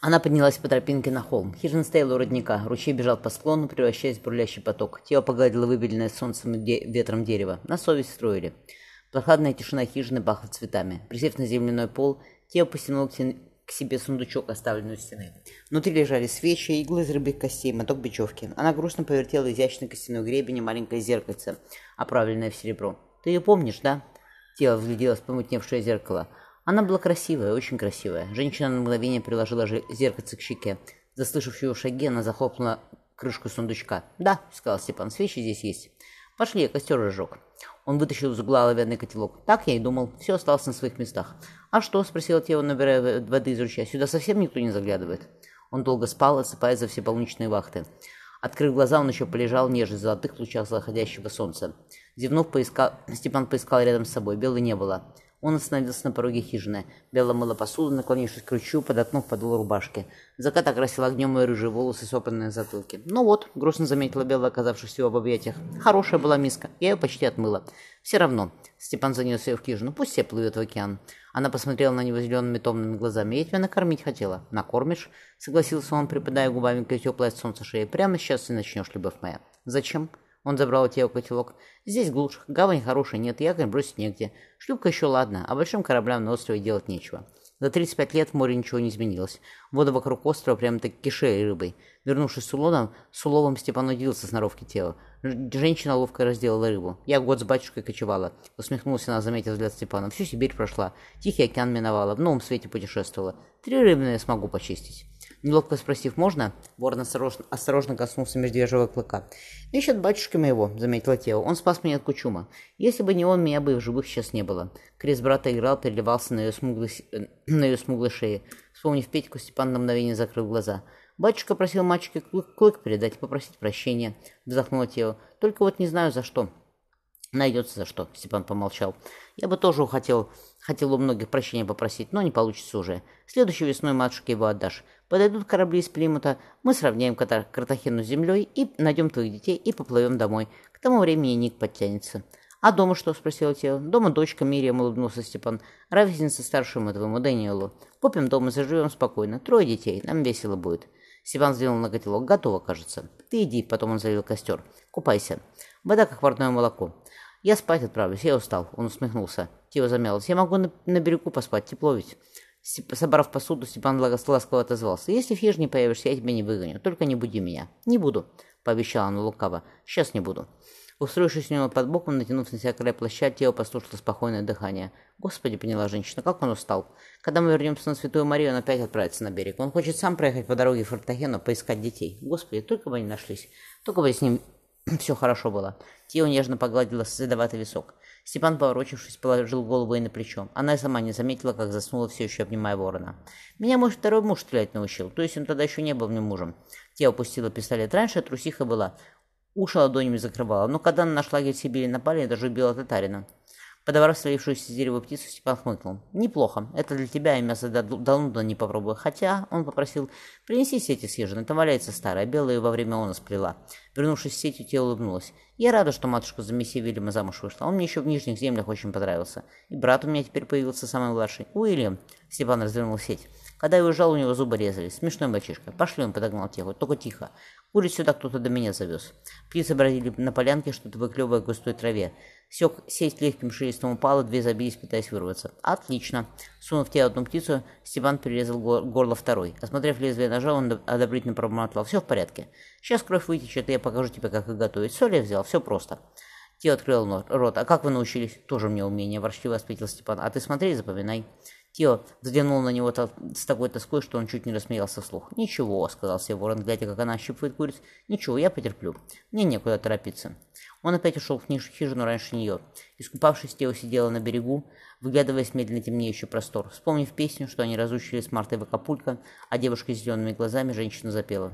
Она поднялась по тропинке на холм. Хижина стояла у родника. Ручей бежал по склону, превращаясь в бурлящий поток. Тело погладило выбеленное солнцем де- ветром дерево. На совесть строили. Прохладная тишина хижины пахла цветами. Присев на земляной пол, Тео потянул к, к себе сундучок, оставленный у стены. Внутри лежали свечи, иглы из рыбьих костей, моток бечевки. Она грустно повертела изящный костяной гребень и маленькое зеркальце, оправленное в серебро. «Ты ее помнишь, да?» Тело взгляделось в помутневшее зеркало. Она была красивая, очень красивая. Женщина на мгновение приложила зеркальце к щеке. Заслышав его шаги, она захлопнула крышку сундучка. «Да», — сказал Степан, — «свечи здесь есть». «Пошли, я костер разжег». Он вытащил из угла оловянный котелок. «Так я и думал. Все осталось на своих местах». «А что?» — спросил Тео, набирая воды из ручья. «Сюда совсем никто не заглядывает». Он долго спал, отсыпаясь за все полночные вахты. Открыв глаза, он еще полежал в нежных золотых лучах заходящего солнца. Зевнув, поискал... Степан поискал рядом с собой. Белой не было. Он остановился на пороге хижины. Белла мыла посуду, наклонившись к ручью, подоткнув подол рубашки. Закат окрасил огнем ее рыжие волосы, сопленные на затылке. «Ну вот», — грустно заметила Белла, оказавшись в объятиях. «Хорошая была миска. Я ее почти отмыла. Все равно». Степан занес ее в хижину. «Пусть все плывет в океан». Она посмотрела на него зелеными томными глазами. «Я тебя накормить хотела». «Накормишь?» — согласился он, припадая губами к теплой от солнца шеи. «Прямо сейчас и начнешь, любовь моя». «Зачем?» Он забрал у Тео котелок. «Здесь глушь, гавань хорошая, нет, якорь бросить негде. Шлюпка еще ладно, а большим кораблям на острове делать нечего». За 35 лет в море ничего не изменилось. Вода вокруг острова прямо-таки кишели рыбой. Вернувшись с уловом, с уловом Степан удивился сноровке тела. Женщина ловко разделала рыбу. Я год с батюшкой кочевала. Усмехнулся она, заметив взгляд Степана. Всю Сибирь прошла. Тихий океан миновала. В новом свете путешествовала. Три рыбины я смогу почистить. Неловко спросив, можно? Ворон осторожно, осторожно коснулся медвежьего клыка. «Ищет батюшка моего», — заметила Тео. «Он спас меня от кучума. Если бы не он, меня бы и в живых сейчас не было». Крест брата играл, переливался на ее смуглой, на ее смуглой шее. Вспомнив Петьку, Степан на мгновение закрыл глаза. «Батюшка просил мальчике клык, клык передать попросить прощения», — вздохнула Тео. «Только вот не знаю, за что». «Найдется за что», — Степан помолчал. «Я бы тоже хотел, хотел у многих прощения попросить, но не получится уже. Следующей весной матушке его отдашь. Подойдут корабли из Плимута, мы сравняем Катар Картахену с землей и найдем твоих детей и поплывем домой. К тому времени Ник подтянется». «А дома что?» — спросила Тео. «Дома дочка Мириам», — улыбнулся Степан. «Ровесница старшему твоему Дэниелу. Купим дом и заживем спокойно. Трое детей, нам весело будет». Степан взглянул на котелок. «Готово, кажется. Ты иди», — потом он залил костер. «Купайся. Вода, как парное молоко». «Я спать отправлюсь, я устал», — он усмехнулся. Тео замялась. «Я могу на, на берегу поспать, тепло ведь». Собрав посуду, Степан ласково отозвался. «Если в хижине появишься, я тебя не выгоню. Только не буди меня». «Не буду», — пообещала она лукаво. «Сейчас не буду». Устроившись у него под боком, натянув на себя край плаща, Тео послушала спокойное дыхание. «Господи», — поняла женщина, — «как он устал. Когда мы вернемся на Святую Марию, он опять отправится на берег. Он хочет сам проехать по дороге в Фортахену, поискать детей. Господи, только бы они нашлись. Только бы с ним все хорошо было». Тео нежно погладила седоватый висок. Степан, поворочившись, положил голову ей на плечо. Она и сама не заметила, как заснула, все еще обнимая ворона. «Меня, может, второй муж стрелять научил, то есть он тогда еще не был мне мужем». Тео опустила пистолет. Раньше трусиха была. Уши ладонями закрывала, но когда на наш лагерь Сибири напали, даже убила татарина. Подобрав слившуюся с дерева птицу, Степан хмыкнул. «Неплохо. Это для тебя, и мясо давно не попробую. Хотя, он попросил, принеси сети с ежин. Там валяется старая, белая во время она сплела». Вернувшись с сетью, тело улыбнулась. «Я рада, что матушка за месье Вильяма замуж вышла. Он мне еще в Нижних землях очень понравился. И брат у меня теперь появился самый младший. Уильям». Степан развернул сеть. Когда я уезжал, у него зубы резались. Смешной мальчишка. Пошли, он подогнал тело. Только тихо. Курить сюда кто-то до меня завез. Птицы бродили на полянке, что-то выклевывая в густой траве. Сек, сеть легким шелестом упала, две забились, пытаясь вырваться. Отлично. Сунув те одну птицу, Степан перерезал гор- горло второй. Осмотрев лезвие ножа, он одобрительно пробормотал. Все в порядке. Сейчас кровь вытечет, и я покажу тебе, как их готовить. Соль я взял, все просто. Те открыл рот. А как вы научились? Тоже мне умение, ворчливо ответил Степан. А ты смотри и запоминай. Тео взглянул на него с такой тоской, что он чуть не рассмеялся вслух. «Ничего», — сказал себе ворон, глядя, как она ощипывает куриц. «Ничего, я потерплю. Мне некуда торопиться». Он опять ушел в хижину раньше нее. Искупавшись, Тео сидела на берегу, выглядываясь медленно темнеющий простор. Вспомнив песню, что они разучили с Мартой в Акапулько, а девушка с зелеными глазами женщина запела.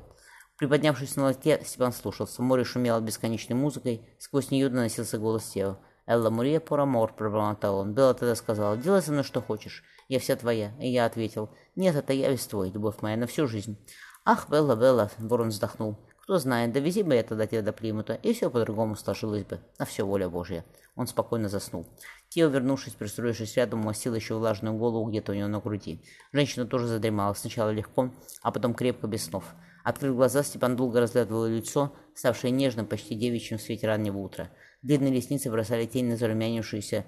Приподнявшись на лотке, Степан слушался. Море шумело бесконечной музыкой, сквозь нее доносился голос Тео. «Элла Мурия Порамор», — пробормотал он. Белла тогда сказала, «Делай со мной что хочешь, я вся твоя». И я ответил, «Нет, это я весь твой, любовь моя, на всю жизнь». «Ах, Белла, Белла», — ворон вздохнул. «Кто знает, довези бы я тогда тебя до Плимута, и все по-другому сложилось бы. На все воля Божья». Он спокойно заснул. Тео, вернувшись, пристроившись рядом, умастил еще влажную голову где-то у него на груди. Женщина тоже задремала, сначала легко, а потом крепко, без снов. Открыв глаза, Степан долго разглядывал лицо, ставшее нежным, почти девичьим в свете раннего утра. Длинные ресницы бросали тень на зарумянившиеся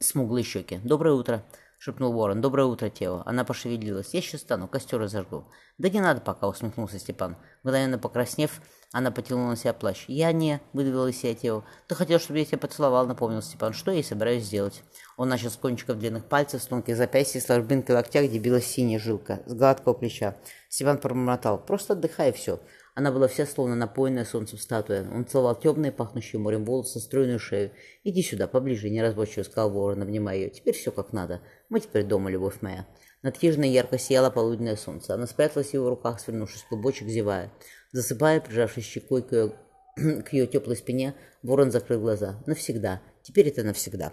смуглые щеки. «Доброе утро!» — шепнул ворон. «Доброе утро, Тео!» Она пошевелилась. «Я сейчас стану, костер разожгу». «Да не надо пока», — усмехнулся Степан. Мгновенно покраснев, она потянула на себя плащ. «Я не...» — выдавила из себя Тео. «Ты хотел, чтобы я тебя поцеловал», — напомнил Степан. «Что я и собираюсь сделать?» Он начал с кончиков длинных пальцев, с тонких запястья, с ложбинкой локтя, где билась синяя жилка, с гладкого плеча. Степан пробормотал. «Просто отдыхай, все». Она была вся словно напоенная солнцем статуя. Он целовал темные, пахнущие морем волосы, стройную шею. «Иди сюда, поближе», — неразборчиво сказал ворон, обнимая ее. «Теперь все как надо. Мы теперь дома, любовь моя». Над хижиной ярко сияло полуденное солнце. Она спряталась в его руках, свернувшись в клубочек, зевая. Засыпая, прижавшись щекой к ее, к ее теплой спине, ворон закрыл глаза. Навсегда. Теперь это навсегда.